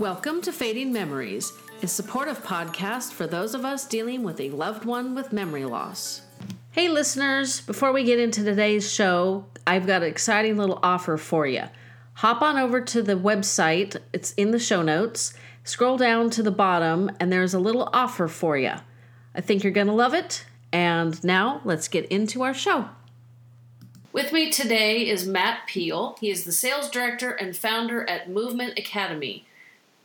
Welcome to Fading Memories, a supportive podcast for those of us dealing with a loved one with memory loss. Hey, listeners, before we get into today's show, I've got an exciting little offer for you. Hop on over to the website, it's in the show notes. Scroll down to the bottom, and there's a little offer for you. I think you're going to love it. And now let's get into our show. With me today is Matt Peal. He is the sales director and founder at Movement Academy.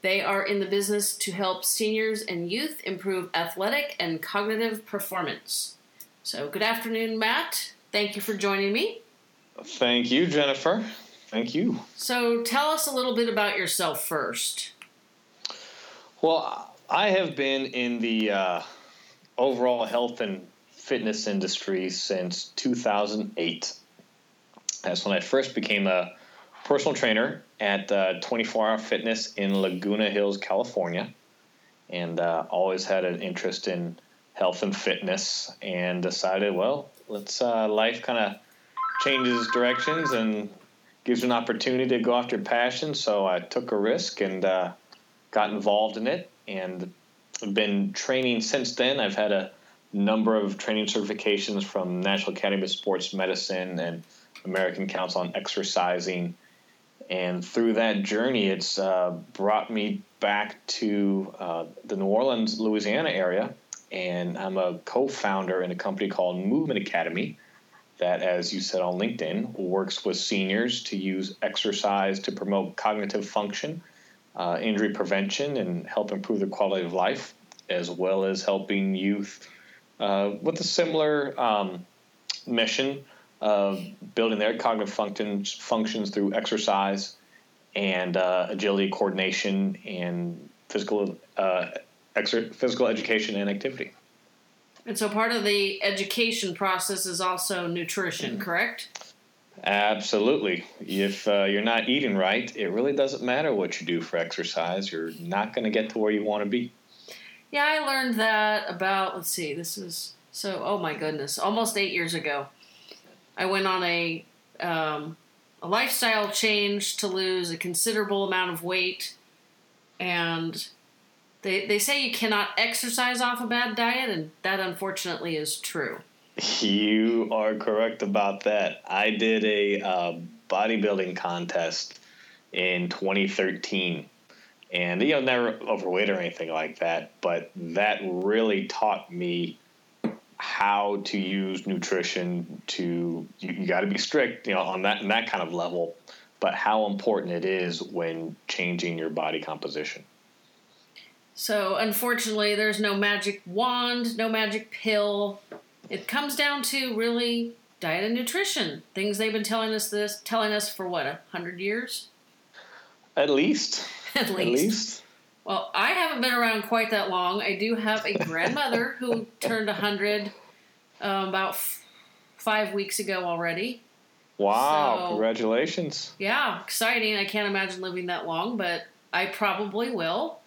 They are in the business to help seniors and youth improve athletic and cognitive performance. So, good afternoon, Matt. Thank you for joining me. Thank you, Jennifer. Thank you. So, tell us a little bit about yourself first. Well, I have been in the uh, overall health and fitness industry since 2008. That's when I first became a personal trainer at uh, 24 Hour Fitness in Laguna Hills, California, and uh, always had an interest in health and fitness. And decided, well, let's uh, life kind of changes directions and gives you an opportunity to go after your passion. So I took a risk and uh, got involved in it, and I've been training since then. I've had a number of training certifications from National Academy of Sports Medicine and American Council on Exercising. And through that journey, it's uh, brought me back to uh, the New Orleans, Louisiana area. And I'm a co founder in a company called Movement Academy that, as you said on LinkedIn, works with seniors to use exercise to promote cognitive function, uh, injury prevention, and help improve their quality of life, as well as helping youth uh, with a similar um, mission of building their cognitive functions functions through exercise and uh, agility, coordination, and physical uh, exer- physical education and activity. And so, part of the education process is also nutrition, Mm-hmm. correct? Absolutely. If uh, you're not eating right, it really doesn't matter what you do for exercise. You're not going to get to where you want to be. Yeah, I learned that about, let's see, this was so, oh my goodness, almost eight years ago. I went on a, um, a lifestyle change to lose a considerable amount of weight. And they, they say you cannot exercise off a bad diet, and that unfortunately is true. You are correct about that. I did a uh, bodybuilding contest in 2013, and you know, never overweight or anything like that, but that really taught me how to use nutrition to you, you got to be strict, you know, on that and that kind of level, but how important it is when changing your body composition. So, unfortunately, there's no magic wand, no magic pill. It comes down to really diet and nutrition. Things they've been telling us this, telling us for what, a hundred years? At least. At least. At least. Well, I haven't been around quite that long. I do have a grandmother who turned 100 um, about f- five weeks ago already. Wow! So- congratulations. Yeah, exciting. I can't imagine living that long, but I probably will.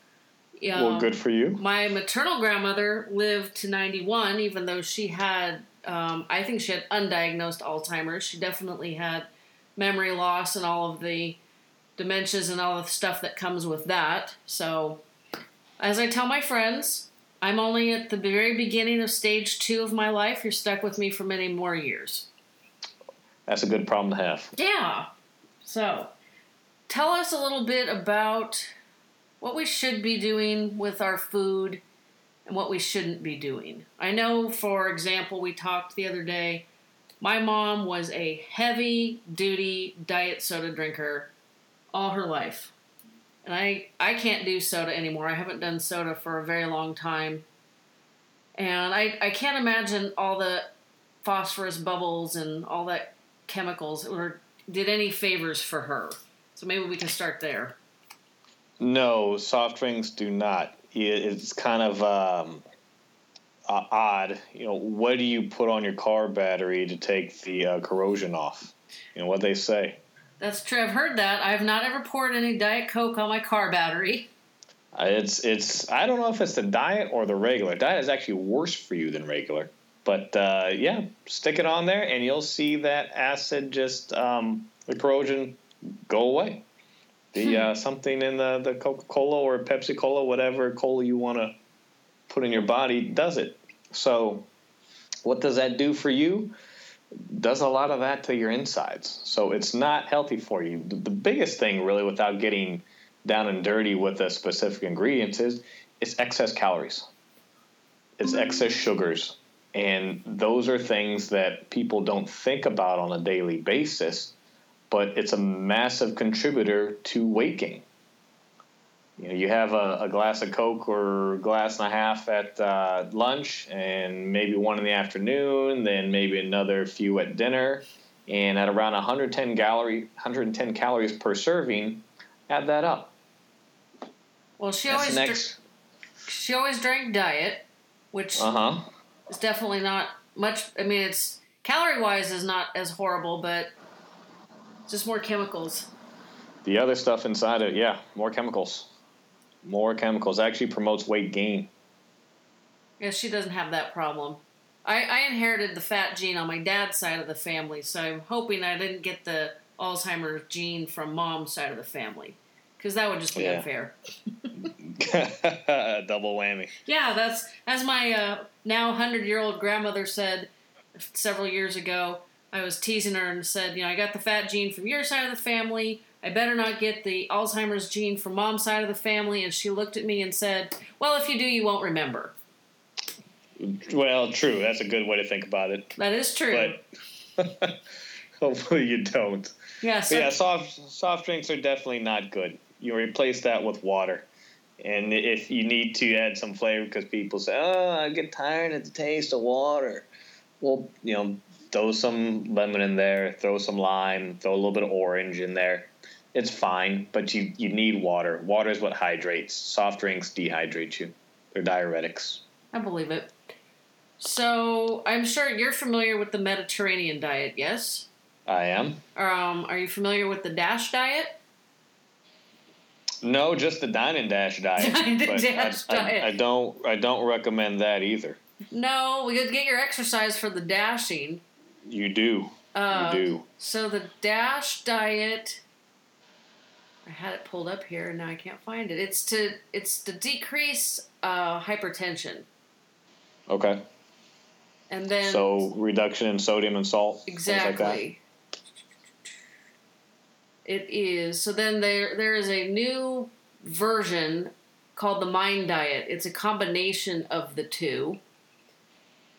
Um, well, good for you. My maternal grandmother lived to 91, even though she had, um, I think she had undiagnosed Alzheimer's. She definitely had memory loss and all of the dementias and all the stuff that comes with that. So, as I tell my friends, I'm only at the very beginning of stage two of my life. You're stuck with me for many more years. That's a good problem to have. Yeah. So, tell us a little bit about what we should be doing with our food and what we shouldn't be doing. I know, for example, we talked the other day. My mom was a heavy duty diet soda drinker all her life. And I, I can't do soda anymore. I haven't done soda for a very long time. And I, I can't imagine all the phosphorus bubbles and all that chemicals or did any favors for her. So maybe we can start there. No, soft drinks do not. It's kind of um, uh, odd. You know, what do you put on your car battery to take the uh, corrosion off? You know what they say. That's true. I've heard that. I've not ever poured any Diet Coke on my car battery. Uh, It's it's. I don't know if it's the diet or the regular. Diet is actually worse for you than regular. But uh, yeah, stick it on there, and you'll see that acid just um, the corrosion go away. The uh, something in the the Coca Cola or Pepsi Cola, whatever cola you want to put in your body, does it. So, what does that do for you? Does a lot of that to your insides. So it's not healthy for you. The biggest thing, really, without getting down and dirty with the specific ingredients, is it's excess calories. It's mm-hmm. excess sugars. And those are things that people don't think about on a daily basis, but it's a massive contributor to weight gain. You know, you have a, a glass of Coke or a glass and a half at uh, lunch, and maybe one in the afternoon, then maybe another few at dinner, and at around 110 calorie 110 calories per serving, add that up. Well, she That's always the dr- she always drank diet, which Uh huh. is definitely not much. I mean, it's calorie wise is not as horrible, but just more chemicals. The other stuff inside it, yeah, more chemicals. More chemicals actually promotes weight gain. Yeah, she doesn't have that problem. I, I inherited the fat gene on my dad's side of the family, so I'm hoping I didn't get the Alzheimer's gene from mom's side of the family, because that would just be Yeah. unfair. Double whammy. Yeah, that's as my uh, now hundred year old grandmother said several years ago. I was teasing her and said, you know, I got the fat gene from your side of the family. I better not get the Alzheimer's gene from mom's side of the family. And she looked at me and said, Well, if you do, you won't remember. Well, true. That's a good way to think about it. That is true. But hopefully you don't. yeah, so, yeah, soft soft drinks are definitely not good. You replace that with water. And if you need to add some flavor, because people say, "Oh, I get tired of the taste of water," well, you know, throw some lemon in there, throw some lime, throw a little bit of orange in there. It's fine, but you you need water. Water is what hydrates. Soft drinks dehydrate you. They're diuretics. I believe it. So I'm sure you're familiar with the Mediterranean diet, yes? I am. Um, are you familiar with the DASH diet? No, just the dine and dash diet. Dine and dash I, I- diet. I don't. I don't recommend that either. No, we could get your exercise for the dashing. You do. Uh, you do. So the DASH diet, I had it pulled up here and now I can't find it. It's to it's to decrease uh, hypertension, Okay. and then So reduction in sodium and salt. things like exactly. It is so. Then there there is a new version called the Mind Diet. It's a combination of the two.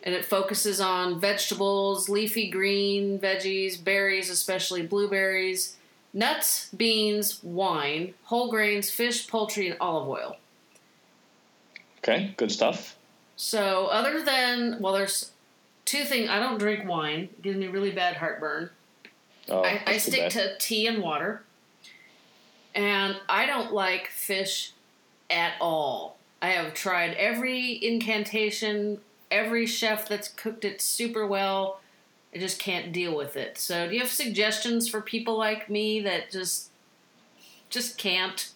And it focuses on vegetables, leafy green veggies, berries, especially blueberries, nuts, beans, wine, whole grains, fish, poultry, and olive oil. Okay, good stuff. So, other than, well, there's two things. I don't drink wine, it gives me really bad heartburn. Oh, I, I stick to tea and water. And I don't like fish at all. I have tried every incantation, every chef that's cooked it super well. I just can't deal with it. So, do you have suggestions for people like me that just just can't?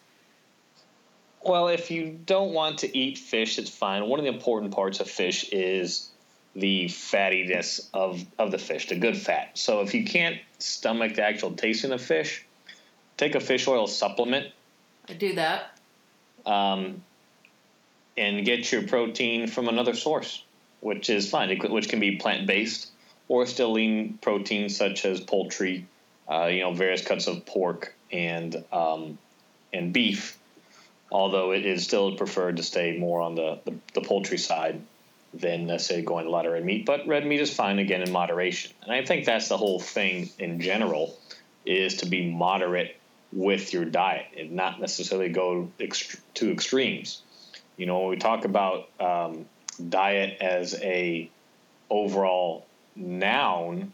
Well, if you don't want to eat fish, it's fine. One of the important parts of fish is the fattiness of, of the fish, the good fat. So if you can't stomach the actual tasting of fish, take a fish oil supplement I do that. um, and get your protein from another source, which is fine, which can be plant based or still lean proteins such as poultry, uh, you know, various cuts of pork and um, and beef. Although it is still preferred to stay more on the, the, the poultry side than let's say going of red meat, but red meat is fine again in moderation. And I think that's the whole thing in general is to be moderate with your diet and not necessarily go ext- to extremes. You know, when we talk about um, diet as a overall noun,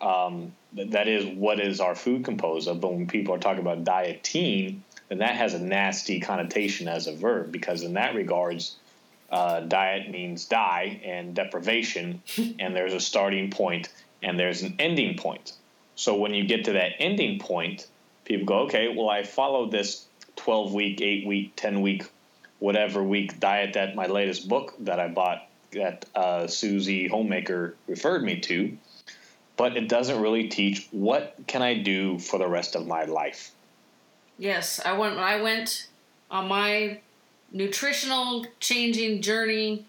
um, that is what is our food composed of. But when people are talking about dieting, then that has a nasty connotation as a verb because in that regards, uh, diet means die and deprivation, and there's a starting point and there's an ending point. So when you get to that ending point, people go, okay, well, I followed this 12 week, 8 week, 10 week, whatever week diet that my latest book that I bought that uh, Susie Homemaker referred me to, but it doesn't really teach what can I do for the rest of my life. Yes, I went. I went on my nutritional changing journey.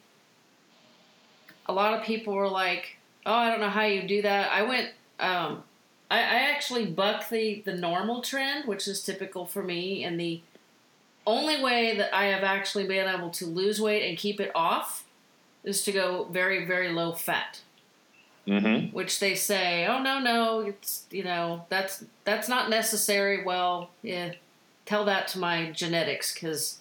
A lot of people were like, "Oh, I don't know how you do that." I went. Um, I, I actually buck the the normal trend, which is typical for me, and the only way that I have actually been able to lose weight and keep it off is to go very very low fat. Mm-hmm. Which they say, oh no no, it's you know that's that's not necessary. Well, yeah, tell that to my genetics because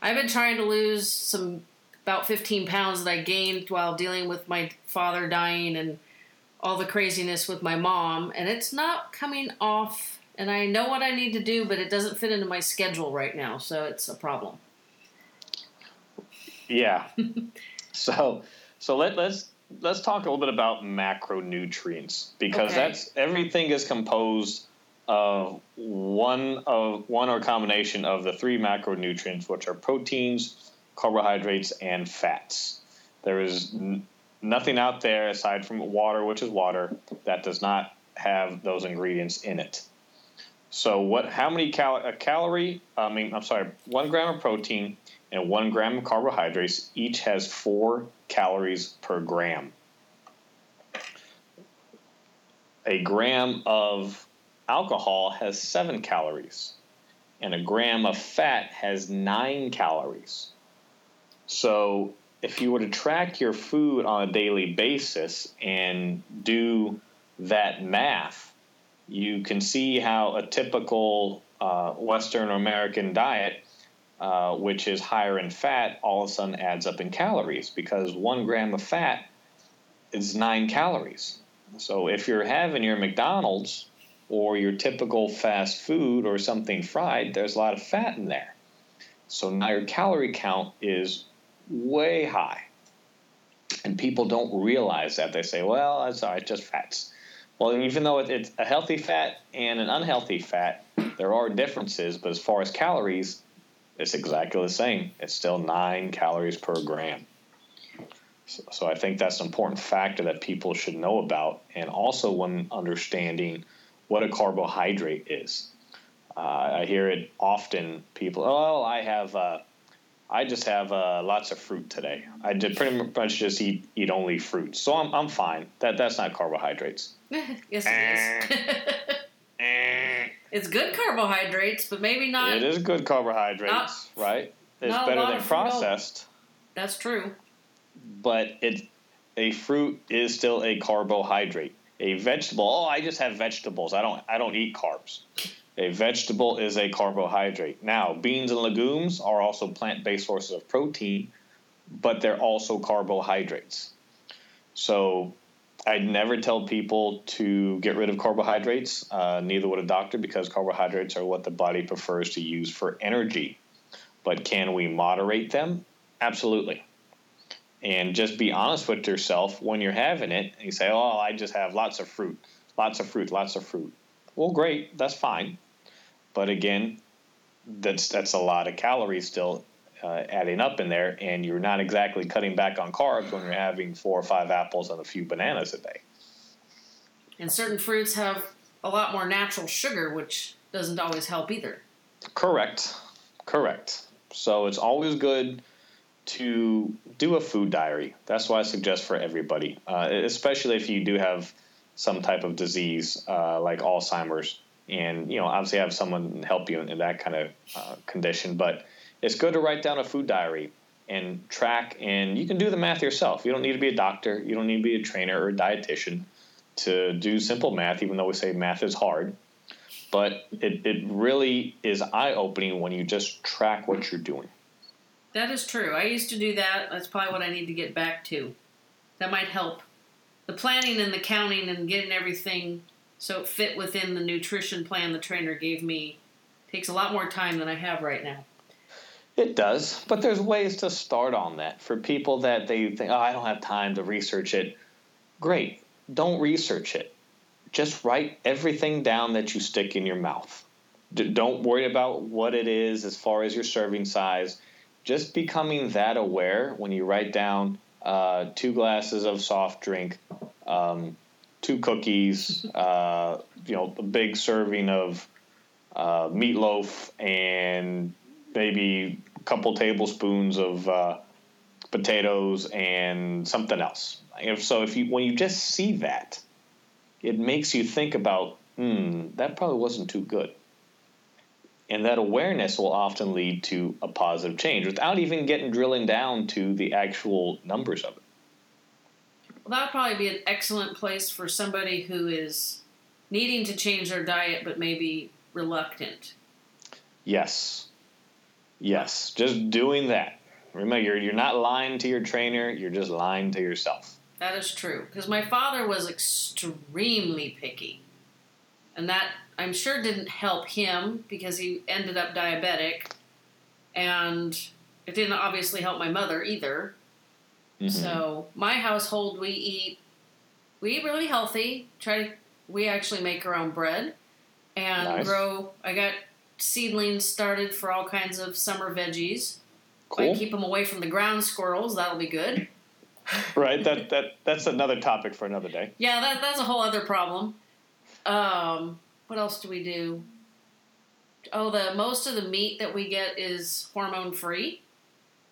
I've been trying to lose some about 15 pounds that I gained while dealing with my father dying and all the craziness with my mom, and it's not coming off. And I know what I need to do, but it doesn't fit into my schedule right now, so it's a problem. Yeah. so, so let let's let's talk a little bit about macronutrients because Okay. that's everything is composed of one of one or combination of the three macronutrients, which are proteins, carbohydrates, and fats. There is n- nothing out there aside from water, which is water, that does not have those ingredients in it. So, what? How many cal- a calorie? I mean, I'm sorry, one gram of protein and one gram of carbohydrates each has four calories per gram. A gram of alcohol has seven calories, and a gram of fat has nine calories. So, if you were to track your food on a daily basis and do that math, you can see how a typical uh, Western or American diet uh, which is higher in fat, all of a sudden adds up in calories because one gram of fat is nine calories. So if you're having your McDonald's or your typical fast food or something fried, there's a lot of fat in there. So now your calorie count is way high. And people don't realize that. They say, well, it's, all right, just fats. Well, even though it's a healthy fat and an unhealthy fat, there are differences, but as far as calories, it's exactly the same. It's still nine calories per gram. So, so I think that's an important factor that people should know about, and also when understanding what a carbohydrate is. Uh, I hear it often. People, oh, I have, uh, I just have uh, lots of fruit today. I did pretty much just eat eat only fruit, so I'm I'm fine. That that's not carbohydrates. yes, it is. it's good carbohydrates, but maybe not. It is good carbohydrates, Not- right? It's better than processed. That's true. but it a fruit is still a carbohydrate. A vegetable, oh, I just have vegetables. I don't I don't eat carbs. A vegetable is a carbohydrate. Now, beans and legumes are also plant-based sources of protein, but they're also carbohydrates. So, I'd never tell people to get rid of carbohydrates. Uh, neither would a doctor, because carbohydrates are what the body prefers to use for energy. But can we moderate them? Absolutely and just be honest with yourself when you're having it. And you say, "Oh, I just have lots of fruit, lots of fruit, lots of fruit." Well, great, that's fine, but again, that's that's a lot of calories still uh, adding up in there, and you're not exactly cutting back on carbs when you're having four or five apples and a few bananas a day. And certain fruits have a lot more natural sugar, which doesn't always help either. Correct, correct. So it's always good to do a food diary. That's what I suggest for everybody, uh, especially if you do have some type of disease uh, like Alzheimer's, and you know obviously have someone help you in, in that kind of uh, condition. But it's good to write down a food diary and track, and you can do the math yourself. You don't need to be a doctor. You don't need to be a trainer or a dietitian to do simple math, even though we say math is hard. But it, it really is eye opening when you just track what you're doing. That is true. I used to do that. That's probably what I need to get back to. That might help. The planning and the counting and getting everything so it fit within the nutrition plan the trainer gave me takes a lot more time than I have right now. It does, but there's ways to start on that for people that they think, oh, I don't have time to research it. Great, don't research it. Just write everything down that you stick in your mouth. D- don't worry about what it is as far as your serving size. Just becoming that aware when you write down uh, two glasses of soft drink, um, two cookies, uh, you know, a big serving of uh, meatloaf and maybe a couple tablespoons of uh, potatoes and something else. If so, if you when you just see that, it makes you think about, hmm, that probably wasn't too good. And that awareness will often lead to a positive change without even getting drilling down to the actual numbers of it. Well, that would probably be an excellent place for somebody who is needing to change their diet but maybe reluctant. Yes. Yes. Just doing that. Remember, you're, you're not lying to your trainer, you're just lying to yourself. That is true. Because my father was extremely picky. And that, I'm sure, didn't help him because he ended up diabetic. And it didn't obviously help my mother either. Mm-hmm. So, my household, we eat, we eat really healthy. Try to, we actually make our own bread and nice. grow. I got seedlings started for all kinds of summer veggies. Cool. I keep them away from the ground squirrels. That'll be good. right. That that that's another topic for another day. Yeah, that that's a whole other problem. Um, what else do we do? Oh, the most of the meat that we get is hormone free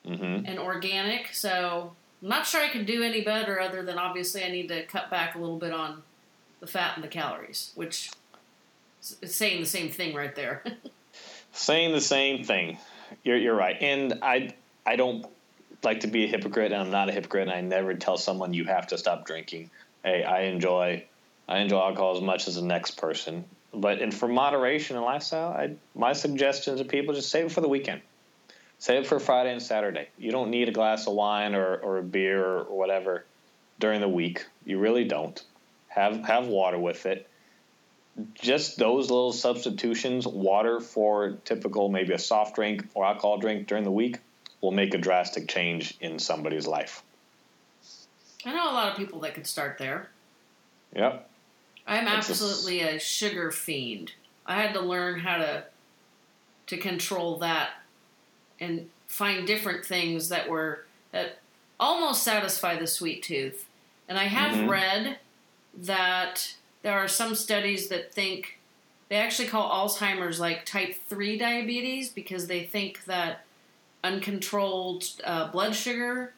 mm-hmm. and organic. So I'm not sure I can do any better, other than obviously I need to cut back a little bit on the fat and the calories, which is saying the same thing right there. saying the same thing. You're you're right, and I I don't like to be a hypocrite, and I'm not a hypocrite, and I never tell someone you have to stop drinking. Hey, I enjoy I enjoy alcohol as much as the next person, but and for moderation and lifestyle, I, my suggestion to people just save it for the weekend. Save it for Friday and Saturday. You don't need a glass of wine or, or a beer or, or whatever during the week. You really don't. Have have water with it. Just those little substitutions, water for typical maybe a soft drink or alcohol drink during the week, will make a drastic change in somebody's life. I know a lot of people that could start there. Yep. I'm it's absolutely a, a sugar fiend. I had to learn how to to control that and find different things that were that almost satisfy the sweet tooth. And I have mm-hmm. read that there are some studies that think they actually call Alzheimer's like type 3 diabetes because they think that uncontrolled uh, blood sugar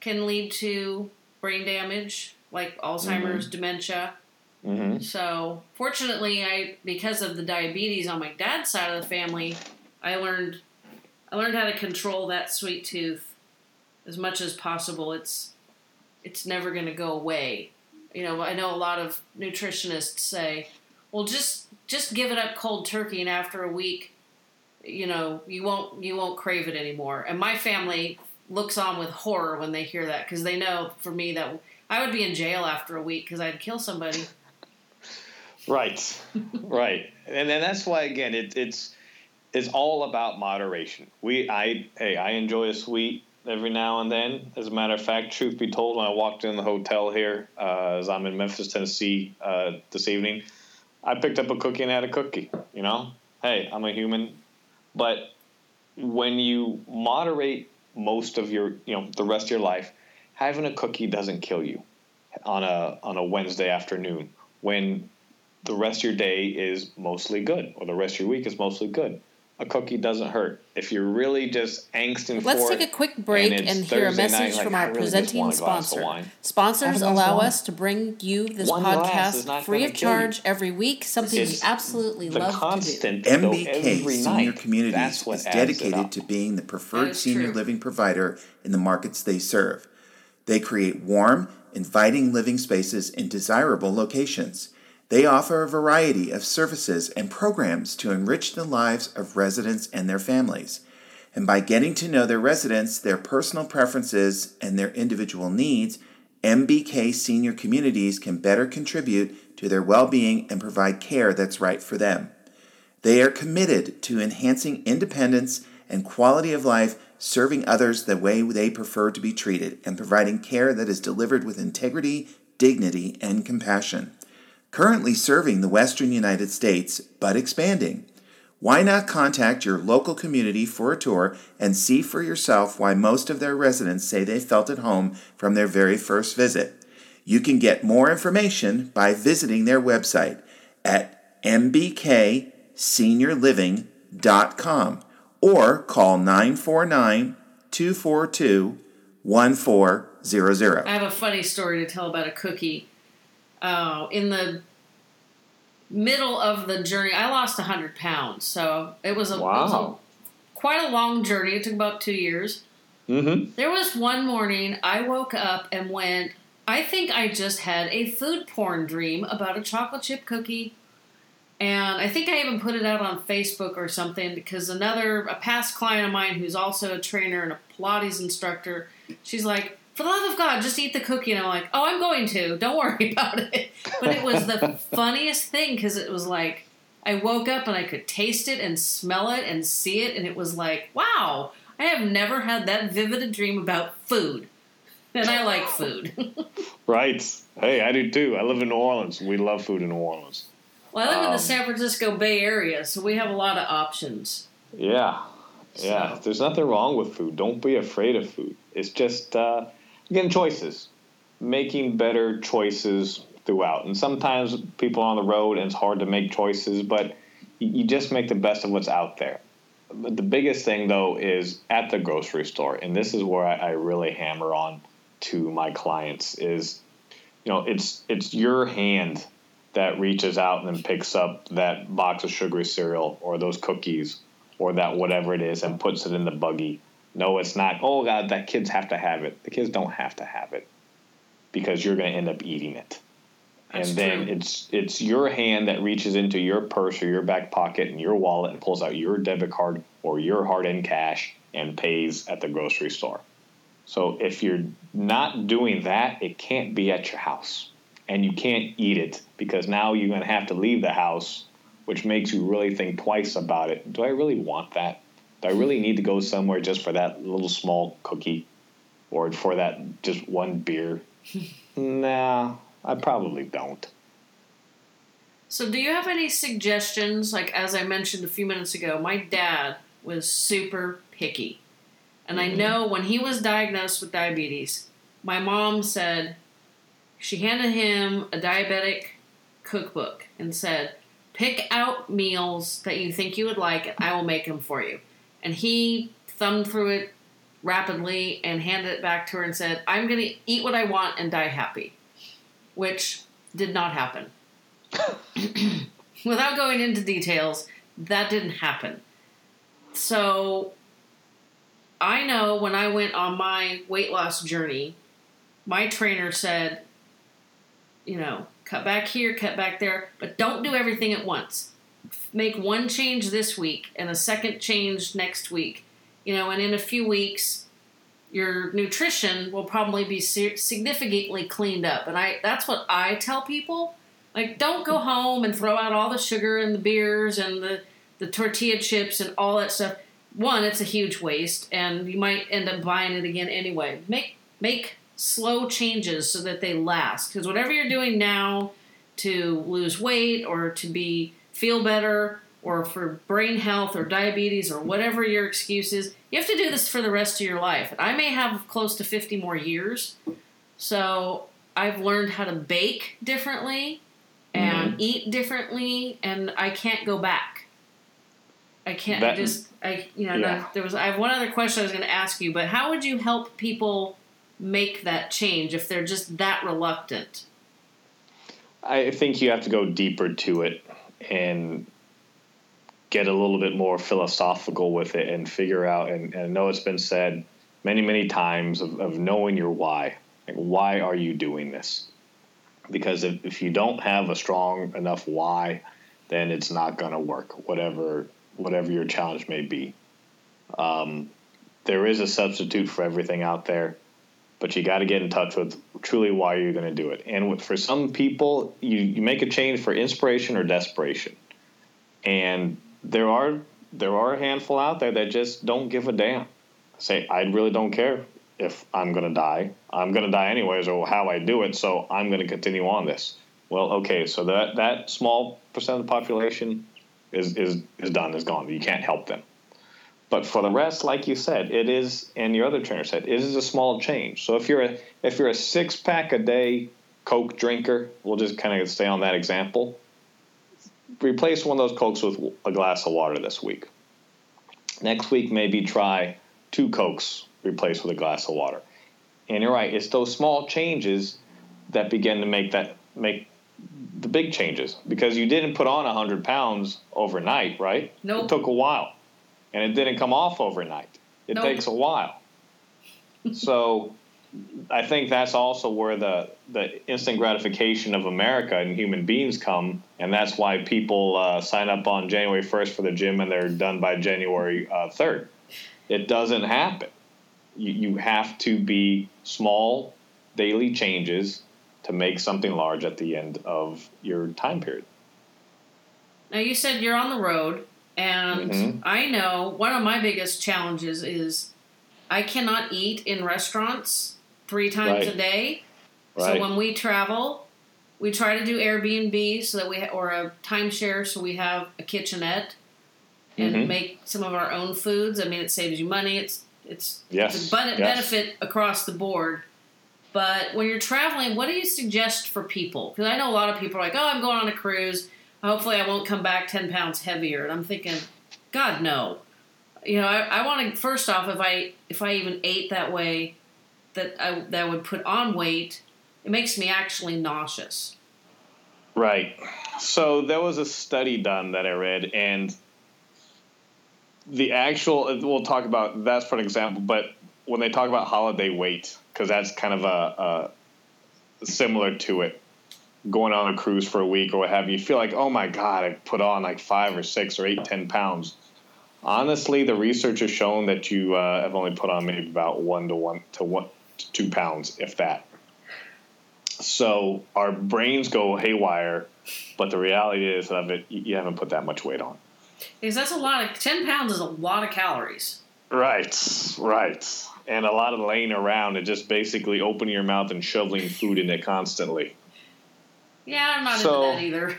can lead to brain damage, like Alzheimer's, mm-hmm. dementia. Mm-hmm. So, fortunately, I because of the diabetes on my dad's side of the family, I learned I learned how to control that sweet tooth as much as possible. It's it's never going to go away. You know, I know a lot of nutritionists say, "Well, just just give it up cold turkey, and after a week, you know, you won't you won't crave it anymore." And my family looks on with horror when they hear that because they know for me that I would be in jail after a week because I'd kill somebody. Right, right, and then that's why again it, it's it's all about moderation. We I hey I enjoy a sweet every now and then. As a matter of fact, truth be told, when I walked in the hotel here, uh, as I'm in Memphis, Tennessee uh, this evening, I picked up a cookie and had a cookie. You know, hey, I'm a human, but when you moderate most of your, you know, the rest of your life, having a cookie doesn't kill you on a on a Wednesday afternoon when the rest of your day is mostly good or the rest of your week is mostly good a cookie doesn't hurt. If you're really just angsting Let's take a quick break and, and hear a message night, from like, our really presenting sponsor. Sponsors allow us to bring you this one podcast free of charge every week, something it's we absolutely love constant, to do. MBK Senior Communities is dedicated to being the preferred senior true. living provider in the markets they serve. They create warm, inviting living spaces in desirable locations. They offer a variety of services and programs to enrich the lives of residents and their families. And by getting to know their residents, their personal preferences, and their individual needs, MBK senior communities can better contribute to their well being and provide care that's right for them. They are committed to enhancing independence and quality of life, serving others the way they prefer to be treated, and providing care that is delivered with integrity, dignity, and compassion currently serving the western United States but expanding. Why not contact your local community for a tour and see for yourself why most of their residents say they felt at home from their very first visit? You can get more information by visiting their website at mbkseniorliving.com or call 949 242 1400. I have a funny story to tell about a cookie. Uh, in the middle of the journey, I lost 100 pounds. So it was a, wow. it was a quite a long journey. It took about two years. Mm-hmm. There was one morning I woke up and went, I think I just had a food porn dream about a chocolate chip cookie. And I think I even put it out on Facebook or something because another, a past client of mine who's also a trainer and a Pilates instructor, she's like, for the love of God, just eat the cookie. And I'm like, oh, I'm going to. Don't worry about it. But it was the funniest thing because it was like, I woke up and I could taste it and smell it and see it. And it was like, wow, I have never had that vivid a dream about food. And I like food. right. Hey, I do too. I live in New Orleans. We love food in New Orleans. Well, I live um, in the um, San Francisco Bay Area, so we have a lot of options. Yeah. So. Yeah. There's nothing wrong with food. Don't be afraid of food. It's just, uh, again, choices. Making better choices throughout. And sometimes people are on the road, and it's hard to make choices, but you just make the best of what's out there. But the biggest thing, though, is at the grocery store, and this is where I, really hammer on to my clients is, you know, it's it's your hand that reaches out and then picks up that box of sugary cereal or those cookies or that whatever it is and puts it in the buggy. No, it's not. Oh God, that kids have to have it. The kids don't have to have it because you're going to end up eating it. That's and then true. it's it's your hand that reaches into your purse or your back pocket and your wallet and pulls out your debit card or your hard-earned cash and pays at the grocery store. So if you're not doing that, it can't be at your house. And you can't eat it because now you're going to have to leave the house, which makes you really think twice about it. Do I really want that? Do I really need to go somewhere just for that little small cookie or for that just one beer? nah, I probably don't. So, do you have any suggestions? Like, as I mentioned a few minutes ago, my dad was super picky. And mm-hmm. I know when he was diagnosed with diabetes, my mom said she handed him a diabetic cookbook and said, Pick out meals that you think you would like, and I will make them for you. And he thumbed through it rapidly and handed it back to her and said, I'm going to eat what I want and die happy which did not happen. Without going into details, that didn't happen. So I know when I went on my weight loss journey, my trainer said, you know, cut back here, cut back there, but don't do everything at once. Make one change this week and a second change next week. You know, and in a few weeks, your nutrition will probably be significantly cleaned up. And I that's what I tell people. Like don't go home and throw out all the sugar and the beers and the the tortilla chips and all that stuff. One, it's a huge waste and you might end up buying it again anyway. Make make slow changes so that they last because whatever you're doing now to lose weight or to be feel better or for brain health or diabetes or whatever your excuse is, you have to do this for the rest of your life. I may have close to 50 more years. So I've learned how to bake differently and mm-hmm. eat differently, and I can't go back. I can't that, I just I you know yeah. there was I have one other question I was going to ask you, but how would you help people make that change if they're just that reluctant? I think you have to go deeper to it and get a little bit more philosophical with it and figure out and, and I know it's been said many many times of, of knowing your why. Like why are you doing this? Because if, if you don't have a strong enough why then it's not going to work whatever whatever your challenge may be. Um, there is a substitute for everything out there but you got to get in touch with truly why you're going to do it and for some people you, you make a change for inspiration or desperation and there are there are a handful out there that just don't give a damn. Say, I really don't care if I'm going to die. I'm going to die anyways, or how I do it. So I'm going to continue on this. Well, okay, so that that small percent of the population is is is done, is gone. You can't help them. But for the rest, like you said, it is, and your other trainer said, it is a small change. So if you're a if you're a six pack a day Coke drinker, we'll just kind of stay on that example replace one of those Cokes with a glass of water this week. Next week, maybe try two Cokes replaced with a glass of water. And you're right, it's those small changes that begin to make that make the big changes because you didn't put on 100 pounds overnight, right? No. Nope. It took a while. And it didn't come off overnight. It nope. takes a while. so I think that's also where the, the instant gratification of America and human beings come. And that's why people uh, sign up on January 1st for the gym and they're done by January uh, 3rd. It doesn't happen. You, you have to be small daily changes to make something large at the end of your time period. Now, you said you're on the road, and mm-hmm. I know one of my biggest challenges is I cannot eat in restaurants three times right. a day. Right. So when we travel, we try to do Airbnb so that we ha- or a timeshare so we have a kitchenette and mm-hmm. make some of our own foods. I mean, it saves you money. It's it's, yes. it's a yes. benefit across the board. But when you're traveling, what do you suggest for people? Because I know a lot of people are like, "Oh, I'm going on a cruise. Hopefully, I won't come back ten pounds heavier." And I'm thinking, God, no. You know, I, I want to first off, if I if I even ate that way, that I that would put on weight, it makes me actually nauseous. Right. So there was a study done that I read, and the actual we'll talk about that's for an example, but when they talk about holiday weight, because that's kind of a, a, similar to it, going on a cruise for a week or what have you, you feel like, oh my god, I put on like five or six or eight, ten pounds. Honestly, the research has shown that you uh, have only put on maybe about one to one to one to two pounds, if that. So our brains go haywire, but the reality is of it, you haven't put that much weight on. Because that's a lot of ten pounds is a lot of calories. Right, right, and a lot of laying around and just basically opening your mouth and shoveling food in it constantly. Yeah, I'm not so, into that either.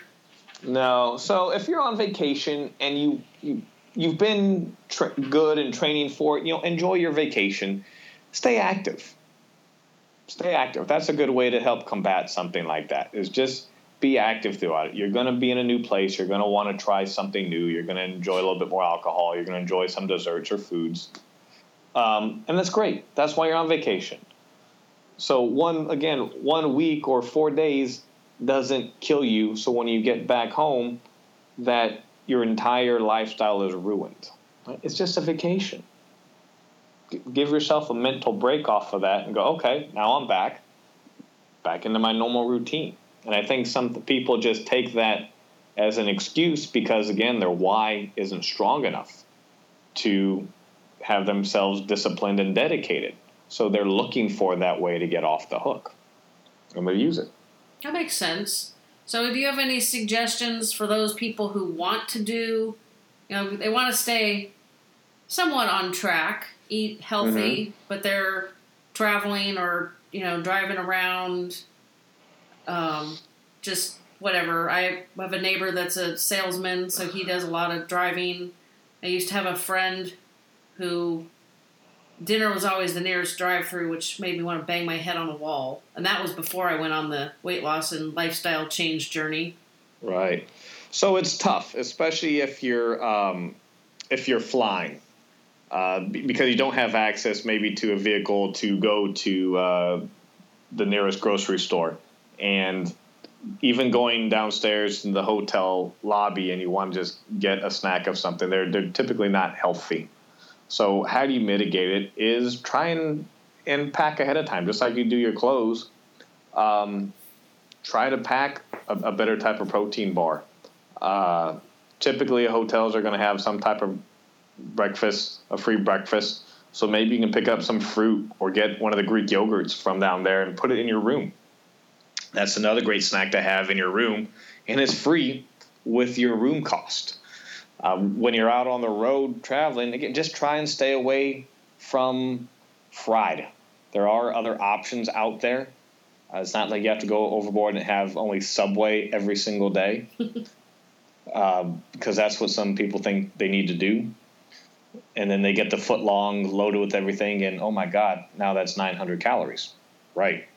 No, so if you're on vacation and you you you've been tra- good and training for it, you know, enjoy your vacation. Stay active. Stay active. That's a good way to help combat something like that. Is just be active throughout it. You're going to be in a new place. You're going to want to try something new. You're going to enjoy a little bit more alcohol. You're going to enjoy some desserts or foods. Um, and that's great. That's why you're on vacation. So one again, one week or four days doesn't kill you. So when you get back home, that your entire lifestyle is ruined. It's just a vacation. Give yourself a mental break off of that and go, okay, now I'm back, back into my normal routine. And I think some people just take that as an excuse because, again, their why isn't strong enough to have themselves disciplined and dedicated. So they're looking for that way to get off the hook. And they use it. That makes sense. So, do you have any suggestions for those people who want to do, you know, they want to stay somewhat on track, eat healthy, mm-hmm. but they're traveling or, you know, driving around um, just whatever. I have a neighbor that's a salesman, so he does a lot of driving. I used to have a friend who dinner was always the nearest drive-through, which made me want to bang my head on a wall. And that was before I went on the weight loss and lifestyle change journey. Right. So it's tough, especially if you're um, if you're flying, uh, because you don't have access maybe to a vehicle to go to uh, the nearest grocery store and even going downstairs in the hotel lobby and you want to just get a snack of something, they're, they're typically not healthy. So how do you mitigate it? Is try and, and pack ahead of time, just like you do your clothes. Um, try to pack a, a, better type of protein bar. Uh, typically, hotels are going to have some type of breakfast, a free breakfast. So maybe you can pick up some fruit or get one of the Greek yogurts from down there and put it in your room. That's another great snack to have in your room, and it's free with your room cost. Um, when you're out on the road traveling, again, just try and stay away from fried. There are other options out there. Uh, it's not like you have to go overboard and have only Subway every single day, um, because that's what some people think they need to do. And then they get the foot long loaded with everything, and oh my God, now that's 900 calories. Right.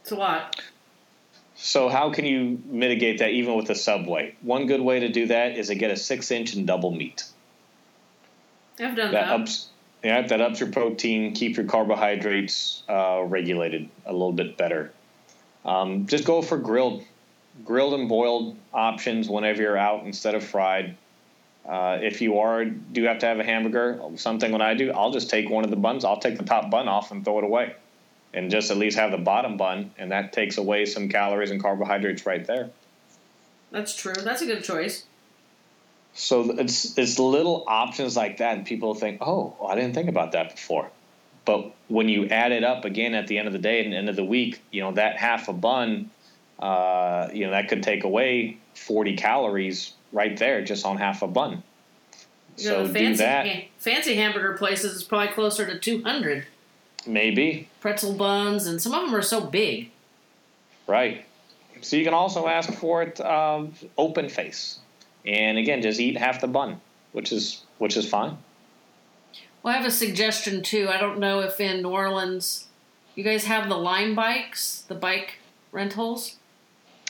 It's a lot. So how can you mitigate that even with a subway? One good way to do that is to get a six inch and double meat. I've done that. that. Ups, yeah, that ups your protein, keep your carbohydrates uh, regulated a little bit better. Um, just go for grilled, grilled and boiled options whenever you're out instead of fried. Uh, if you are do have to have a hamburger, something what I do, I'll just take one of the buns. I'll take the top bun off and throw it away, and just at least have the bottom bun, and that takes away some calories and carbohydrates right there. That's true. That's a good choice. So it's it's little options like that, and people think, "Oh, I didn't think about that before." But when you add it up again at the end of the day and end of the week, you know that half a bun, uh, you know that could take away forty calories right there just on half a bun. You so know, fancy, do that. Fancy hamburger places is probably closer to 200. Maybe. Pretzel buns, and some of them are so big. Right. So you can also ask for it um, open face, and again, just eat half the bun, which is which is fine. Well, I have a suggestion too. I don't know if in New Orleans, you guys have the Lime bikes, the bike rentals.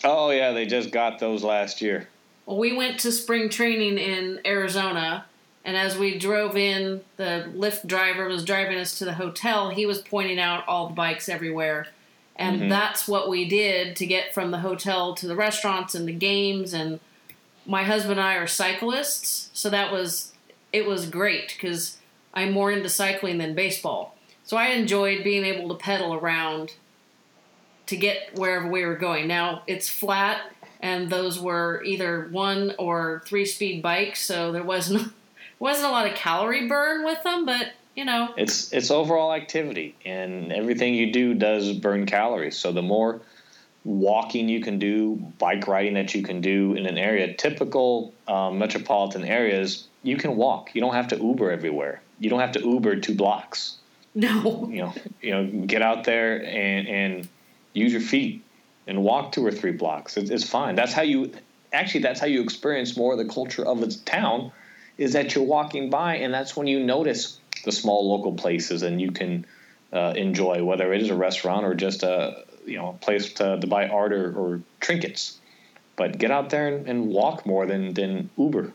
Oh yeah, they just got those last year. Well, we went to spring training in Arizona, and as we drove in, the Lyft driver was driving us to the hotel. He was pointing out all the bikes everywhere. And mm-hmm. that's what we did to get from the hotel to the restaurants and the games. And my husband and I are cyclists, so that was it was great because I'm more into cycling than baseball. So I enjoyed being able to pedal around to get wherever we were going. Now it's flat and those were either one or three speed bikes, so there wasn't wasn't a lot of calorie burn with them, but you know, it's it's overall activity, and everything you do does burn calories. So the more walking you can do, bike riding that you can do in an area, typical um, metropolitan areas, you can walk. You don't have to Uber everywhere. You don't have to Uber two blocks. No, you know, you know, get out there and and use your feet and walk two or three blocks. It's, it's fine. That's how you actually that's how you experience more of the culture of its town is that you're walking by and that's when you notice the small local places and you can uh, enjoy whether it is a restaurant or just a you know a place to, to buy art or, or, trinkets but get out there and, and walk more than than uber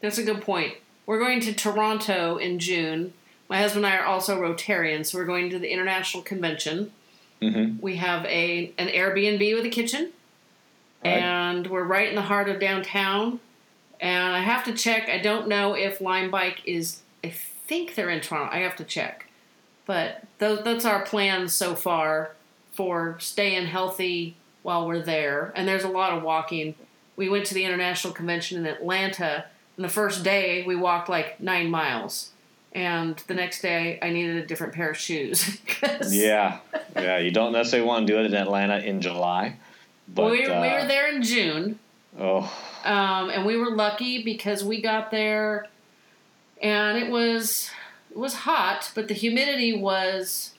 that's a good point we're going to toronto in june my husband and i are also rotarians so we're going to the international convention Mm-hmm. We have a an Airbnb with a kitchen, right. and we're right in the heart of downtown. And I have to check. I don't know if Lime Bike is. I think they're in Toronto. I have to check. But those, that's our plan so far for staying healthy while we're there. And there's a lot of walking. We went to the international convention in Atlanta, and the first day we walked like nine miles and the next day I needed a different pair of shoes. yeah, yeah, you don't necessarily want to do it in Atlanta in July. But, well, we, were, uh, we were there in June. Oh. Um, and we were lucky because we got there, and it was it was hot, but the humidity was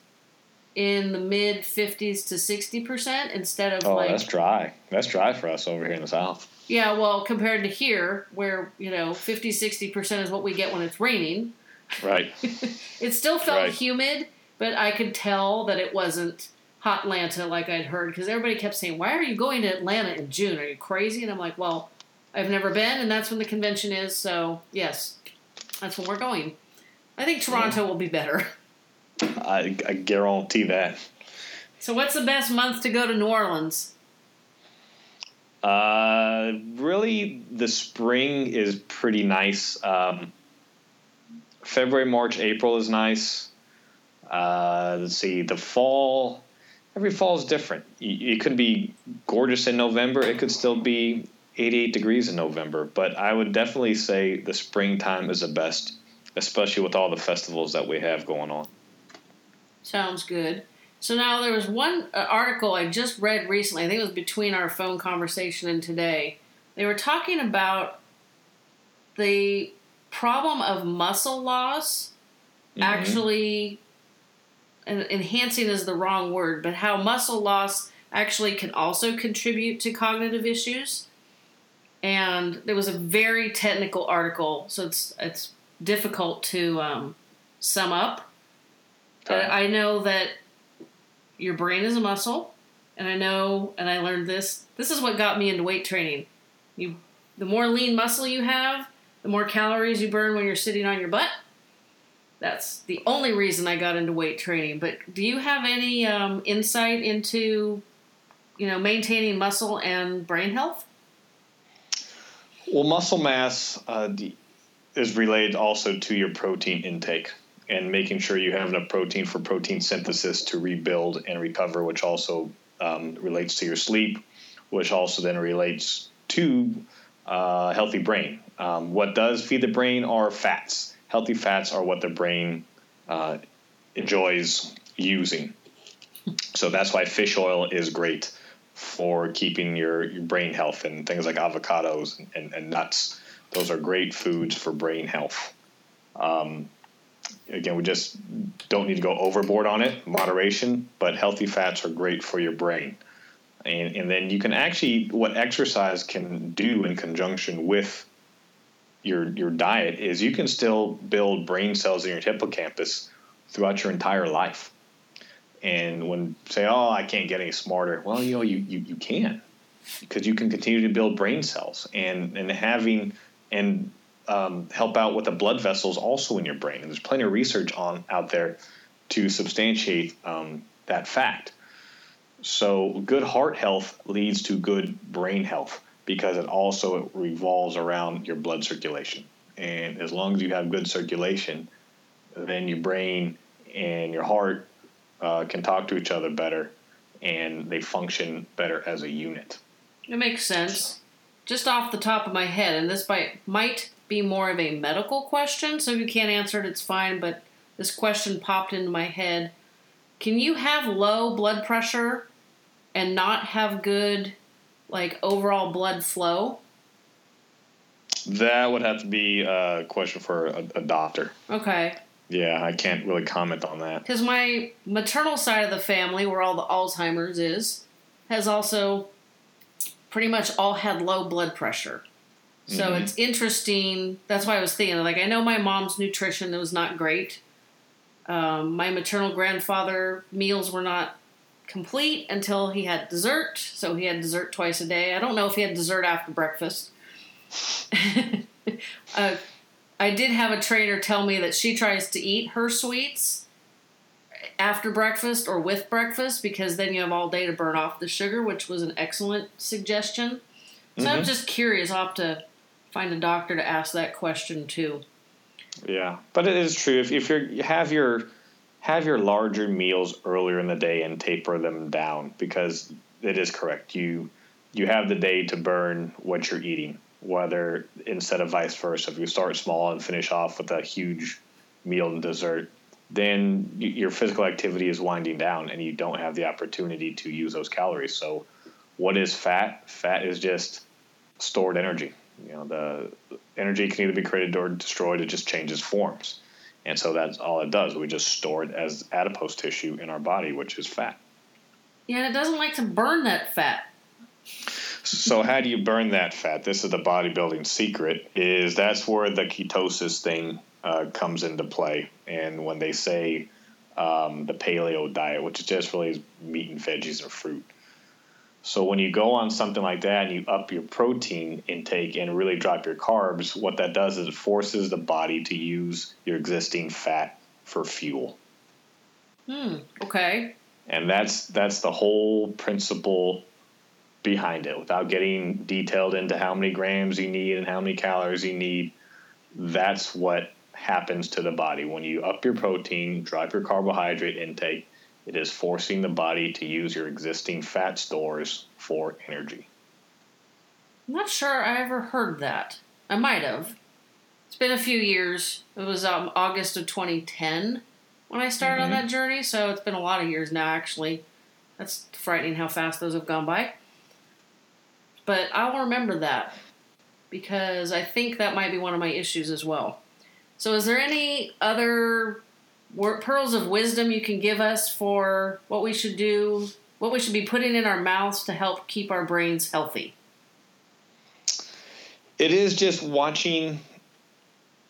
in the mid 50s to 60% instead of oh, like that's dry that's dry for us over here in the south yeah well compared to here where you know 50 60% is what we get when it's raining Right. it still felt right. humid, but I could tell that it wasn't hot Atlanta like I'd heard because everybody kept saying, "Why are you going to Atlanta in June? Are you crazy?" And I'm like, "Well, I've never been, and that's when the convention is. So yes, that's when we're going. I think Toronto yeah. will be better." I, I guarantee that. So, what's the best month to go to New Orleans? Uh, really, the spring is pretty nice. Um, February, March, April is nice. Uh, let's see, the fall. Every fall is different. It could be gorgeous in November. It could still be 88 degrees in November. But I would definitely say the springtime is the best, especially with all the festivals that we have going on. Sounds good. So now there was one uh, article I just read recently. I think it was between our phone conversation and today. They were talking about the problem of muscle loss mm-hmm. actually enhancing is the wrong word, but how muscle loss actually can also contribute to cognitive issues. And there was a very technical article, so it's it's difficult to um, sum up. But I know that your brain is a muscle, and I know, and I learned this. This is what got me into weight training. You, the more lean muscle you have, the more calories you burn when you're sitting on your butt. That's the only reason I got into weight training. But do you have any um, insight into, you know, maintaining muscle and brain health? Well, muscle mass uh, is related also to your protein intake and making sure you have enough protein for protein synthesis to rebuild and recover, which also um, relates to your sleep, which also then relates to uh, healthy brain. Um, what does feed the brain are fats. Healthy fats are what the brain uh, enjoys using. So that's why fish oil is great for keeping your, your brain health and things like avocados and, and, nuts. Those are great foods for brain health. Um, again, we just don't need to go overboard on it, moderation, but healthy fats are great for your brain. And, and then you can actually, what exercise can do in conjunction with your, your diet is you can still build brain cells in your hippocampus throughout your entire life. And when say, oh, I can't get any smarter, well, you know, you, you, you can because you can continue to build brain cells and, and having and um, help out with the blood vessels also in your brain. And there's plenty of research on out there to substantiate um, that fact. So good heart health leads to good brain health because it also revolves around your blood circulation. And as long as you have good circulation, then your brain and your heart uh, can talk to each other better and they function better as a unit. It makes sense. Just off the top of my head, and this might, might be more of a medical question, so if you can't answer it, it's fine. But this question popped into my head. Can you have low blood pressure and not have good, like, overall blood flow? That would have to be a question for a, a doctor. Okay. Yeah, I can't really comment on that. Because my maternal side of the family, where all the Alzheimer's is, has also pretty much all had low blood pressure. So mm-hmm. it's interesting. That's why I was thinking, like, I know my mom's nutrition was not great. Um, my maternal grandfather meals were not complete until he had dessert. So he had dessert twice a day. I don't know if he had dessert after breakfast. uh, I did have a trainer tell me that she tries to eat her sweets after breakfast or with breakfast because then you have all day to burn off the sugar, which was an excellent suggestion. So mm-hmm. I'm just curious. I'll have to find a doctor to ask that question too. Yeah, but it is true. If if you have your have your larger meals earlier in the day and taper them down because it is correct. You you have the day to burn what you're eating. Whether instead of vice versa, if you start small and finish off with a huge meal and dessert, then your physical activity is winding down and you don't have the opportunity to use those calories. So, what is fat? Fat is just stored energy. You know, the energy can either be created or destroyed. It just changes forms. And so that's all it does. We just store it as adipose tissue in our body, which is fat. Yeah, it doesn't like to burn that fat. So how do you burn that fat? This is the bodybuilding secret. Is that's where the ketosis thing uh, comes into play. And when they say um, the paleo diet, which is just really meat and veggies and fruit, so when you go on something like that and you up your protein intake and really drop your carbs, what that does is it forces the body to use your existing fat for fuel. Hmm. Okay. And that's that's the whole principle behind it. Without getting detailed into how many grams you need and how many calories you need, that's what happens to the body when you up your protein, drop your carbohydrate intake it is forcing the body to use your existing fat stores for energy. I'm not sure I ever heard that. I might have. It's been a few years. It was um, August of 2010 when I started mm-hmm. on that journey, so it's been a lot of years now, actually. That's frightening how fast those have gone by. But I'll remember that because I think that might be one of my issues as well. So, is there any other pearls of wisdom you can give us for what we should do, what we should be putting in our mouths to help keep our brains healthy? It is just watching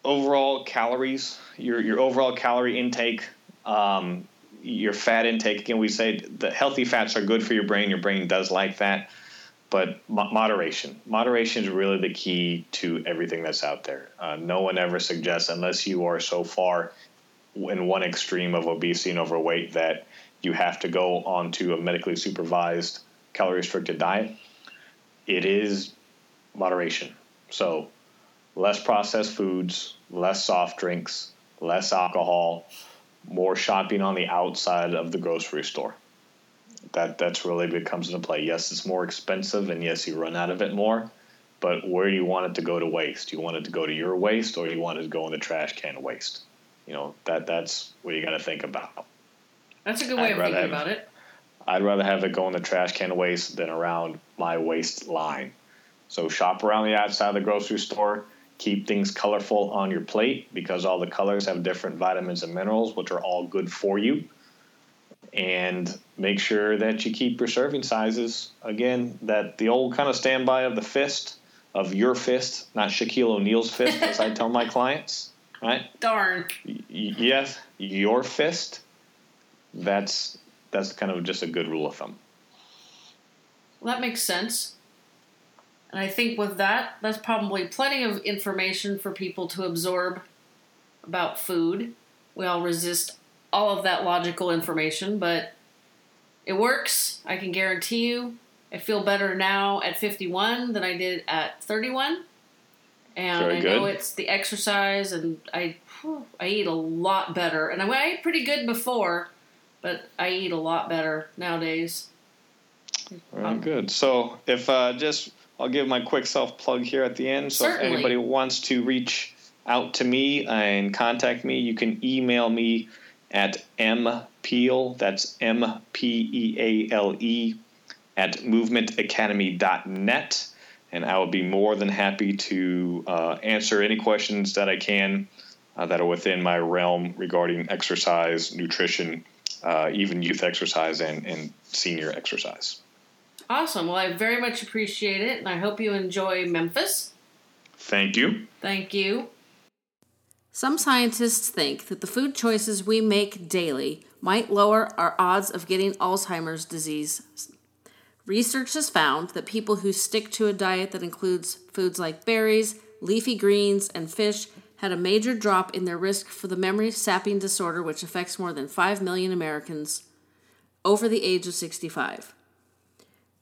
overall calories, your your overall calorie intake. Um, your fat intake. Again, we say the healthy fats are good for your brain. Your brain does like that, but mo- moderation. Moderation is really the key to everything that's out there. Uh, no one ever suggests, unless you are so far in one extreme of obesity and overweight that you have to go onto a medically supervised calorie restricted diet. It is moderation. So, less processed foods, less soft drinks, less alcohol, more shopping on the outside of the grocery store. That that's really what comes into play. Yes, it's more expensive, and yes, you run out of it more. But where do you want it to go to waste? Do you want it to go to your waste, or do you want it to go in the trash can waste? You know that that's what you got to think about. That's a good way I'd of thinking have, about it. I'd rather have it go in the trash can waste than around my waist line. So shop around the outside of the grocery store Keep things colorful on your plate because all the colors have different vitamins and minerals, which are all good for you. And make sure that you keep your serving sizes. Again, that the old kind of standby of the fist, of your fist, not Shaquille O'Neal's fist, as I tell my clients. Right? Darn. Y- yes, your fist. That's that's kind of just a good rule of thumb. Well, that makes sense. And I think with that, that's probably plenty of information for people to absorb about food. We all resist all of that logical information, but it works. I can guarantee you. I feel better now at 51 than I did at 31. And Very I good. know it's the exercise, and I I eat a lot better. And I, I ate pretty good before, but I eat a lot better nowadays. Very um, good. So if uh, just I'll give my quick self plug here at the end. So Certainly. if anybody wants to reach out to me and contact me, you can email me at mpeel, that's M P E A L E, at movementacademy.net. And I will be more than happy to uh, answer any questions that I can uh, that are within my realm regarding exercise, nutrition, uh, even youth exercise, and, and senior exercise. Awesome. Well, I very much appreciate it, and I hope you enjoy Memphis. Thank you. Thank you. Some scientists think that the food choices we make daily might lower our odds of getting Alzheimer's disease. Research has found that people who stick to a diet that includes foods like berries, leafy greens, and fish had a major drop in their risk for the memory sapping disorder, which affects more than 5 million Americans over the age of 65.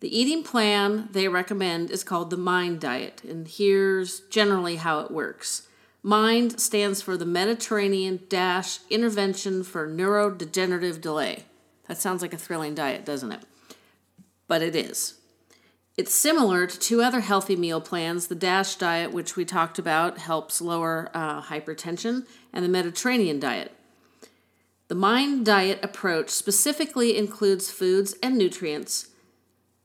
The eating plan they recommend is called the MIND diet, and here's generally how it works. MIND stands for the Mediterranean Dash Intervention for Neurodegenerative Delay. That sounds like a thrilling diet, doesn't it? But it is. It's similar to two other healthy meal plans. The DASH diet, which we talked about, helps lower uh, hypertension, and the Mediterranean diet. The MIND diet approach specifically includes foods and nutrients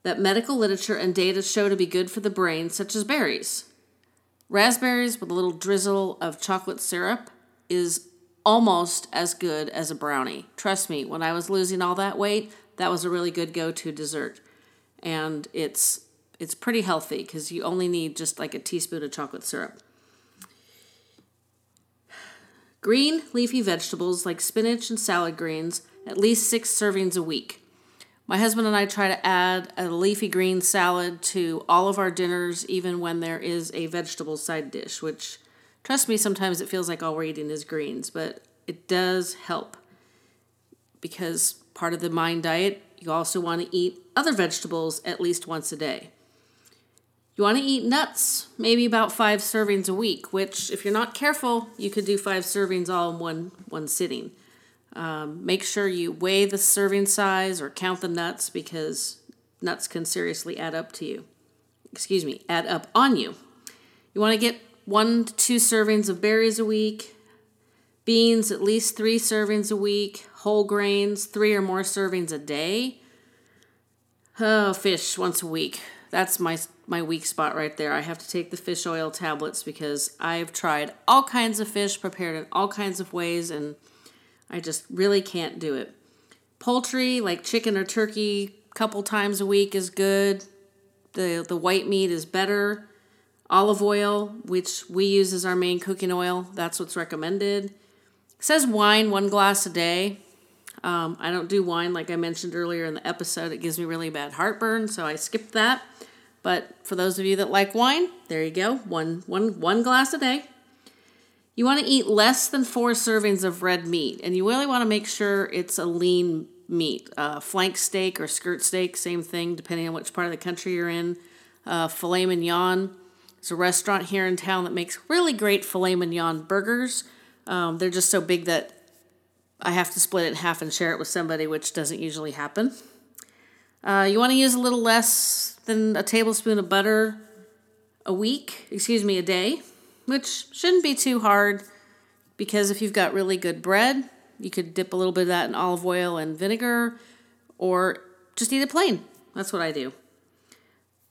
that medical literature and data show to be good for the brain, such as berries. Raspberries with a little drizzle of chocolate syrup is almost as good as a brownie. Trust me, when I was losing all that weight, that was a really good go-to dessert. And it's it's pretty healthy because you only need just like a teaspoon of chocolate syrup. Green leafy vegetables like spinach and salad greens, at least six servings a week. My husband and I try to add a leafy green salad to all of our dinners, even when there is a vegetable side dish, which, trust me, sometimes it feels like all we're eating is greens, but it does help because part of the mind diet, you also want to eat other vegetables at least once a day. You want to eat nuts, maybe about five servings a week, which, if you're not careful, you could do five servings all in one, one sitting. Um, make sure you weigh the serving size or count the nuts because nuts can seriously add up to you. Excuse me, add up on you. You want to get one to two servings of berries a week, beans at least three servings a week, whole grains three or more servings a day. Oh, fish once a week. That's my my weak spot right there. I have to take the fish oil tablets because I've tried all kinds of fish prepared in all kinds of ways and I just really can't do it. Poultry, like chicken or turkey, couple times a week is good. The the white meat is better. Olive oil, which we use as our main cooking oil, that's what's recommended. It says wine one glass a day. Um, I don't do wine like I mentioned earlier in the episode. It gives me really bad heartburn, so I skipped that. But for those of you that like wine, there you go. One, one, one glass a day. You want to eat less than four servings of red meat, and you really want to make sure it's a lean meat. Uh, flank steak or skirt steak, same thing, depending on which part of the country you're in. Uh, filet mignon. There's a restaurant here in town that makes really great filet mignon burgers. Um, they're just so big that I have to split it in half and share it with somebody, which doesn't usually happen. Uh, you want to use a little less than a tablespoon of butter a week, excuse me, a day, which shouldn't be too hard because if you've got really good bread, you could dip a little bit of that in olive oil and vinegar or just eat it plain. That's what I do.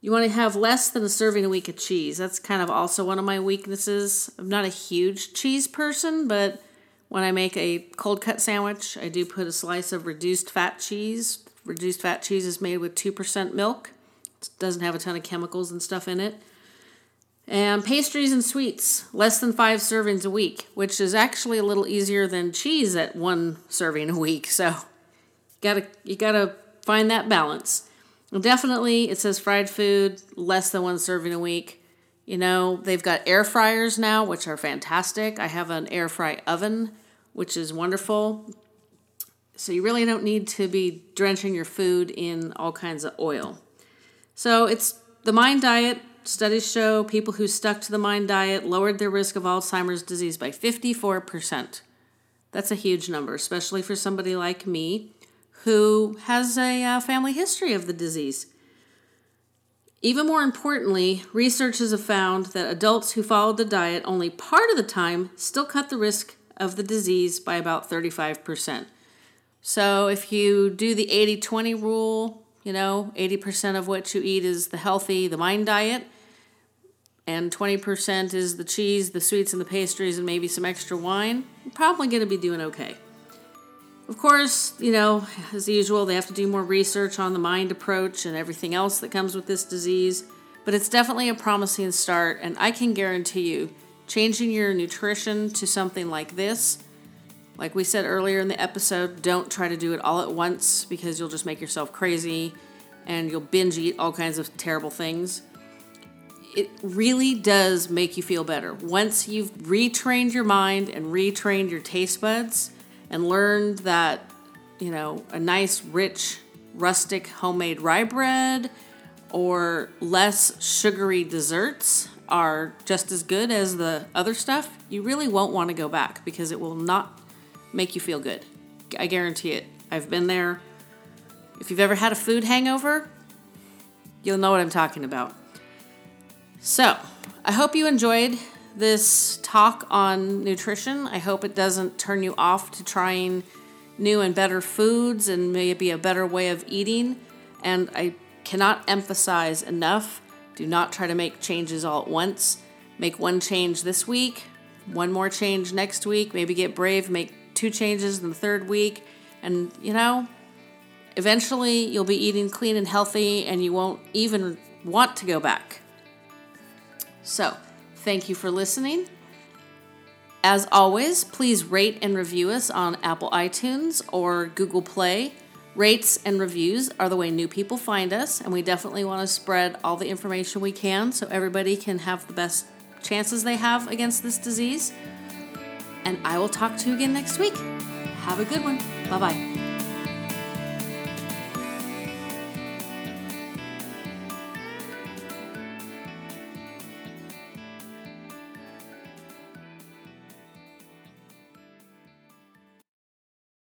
You want to have less than a serving a week of cheese. That's kind of also one of my weaknesses. I'm not a huge cheese person, but when I make a cold cut sandwich, I do put a slice of reduced fat cheese. Reduced fat cheese is made with 2% milk. It doesn't have a ton of chemicals and stuff in it. And pastries and sweets, less than five servings a week, which is actually a little easier than cheese at one serving a week. So, gotta you gotta find that balance. definitely, it says fried food, less than one serving a week. You know, they've got air fryers now, which are fantastic. I have an air fry oven, which is wonderful. So you really don't need to be drenching your food in all kinds of oil. So it's the Mind diet. Studies show people who stuck to the Mind diet lowered their risk of Alzheimer's disease by 54%. That's a huge number, especially for somebody like me who has a uh, family history of the disease. Even more importantly, researchers have found that adults who followed the diet only part of the time still cut the risk of the disease by about 35%. So if you do the 80 20 rule, you know, 80% of what you eat is the healthy, the mind diet, and 20% is the cheese, the sweets, and the pastries, and maybe some extra wine, you're probably going to be doing okay. Of course, you know, as usual, they have to do more research on the mind approach and everything else that comes with this disease, but it's definitely a promising start, and I can guarantee you, changing your nutrition to something like this, like we said earlier in the episode, don't try to do it all at once because you'll just make yourself crazy and you'll binge eat all kinds of terrible things. It really does make you feel better. Once you've retrained your mind and retrained your taste buds, and learned that, you know, a nice, rich, rustic homemade rye bread or less sugary desserts are just as good as the other stuff, you really won't want to go back because it will not make you feel good. I guarantee it. I've been there. If you've ever had a food hangover, you'll know what I'm talking about. So, I hope you enjoyed this talk on nutrition. I hope it doesn't turn you off to trying new and better foods and maybe a better way of eating. And I cannot emphasize enough do not try to make changes all at once. Make one change this week, one more change next week, maybe get brave, make two changes in the third week. And, you know, eventually you'll be eating clean and healthy and you won't even want to go back. So, Thank you for listening. As always, please rate and review us on Apple iTunes or Google Play. Rates and reviews are the way new people find us, and we definitely want to spread all the information we can so everybody can have the best chances they have against this disease. And I will talk to you again next week. Have a good one. Bye bye.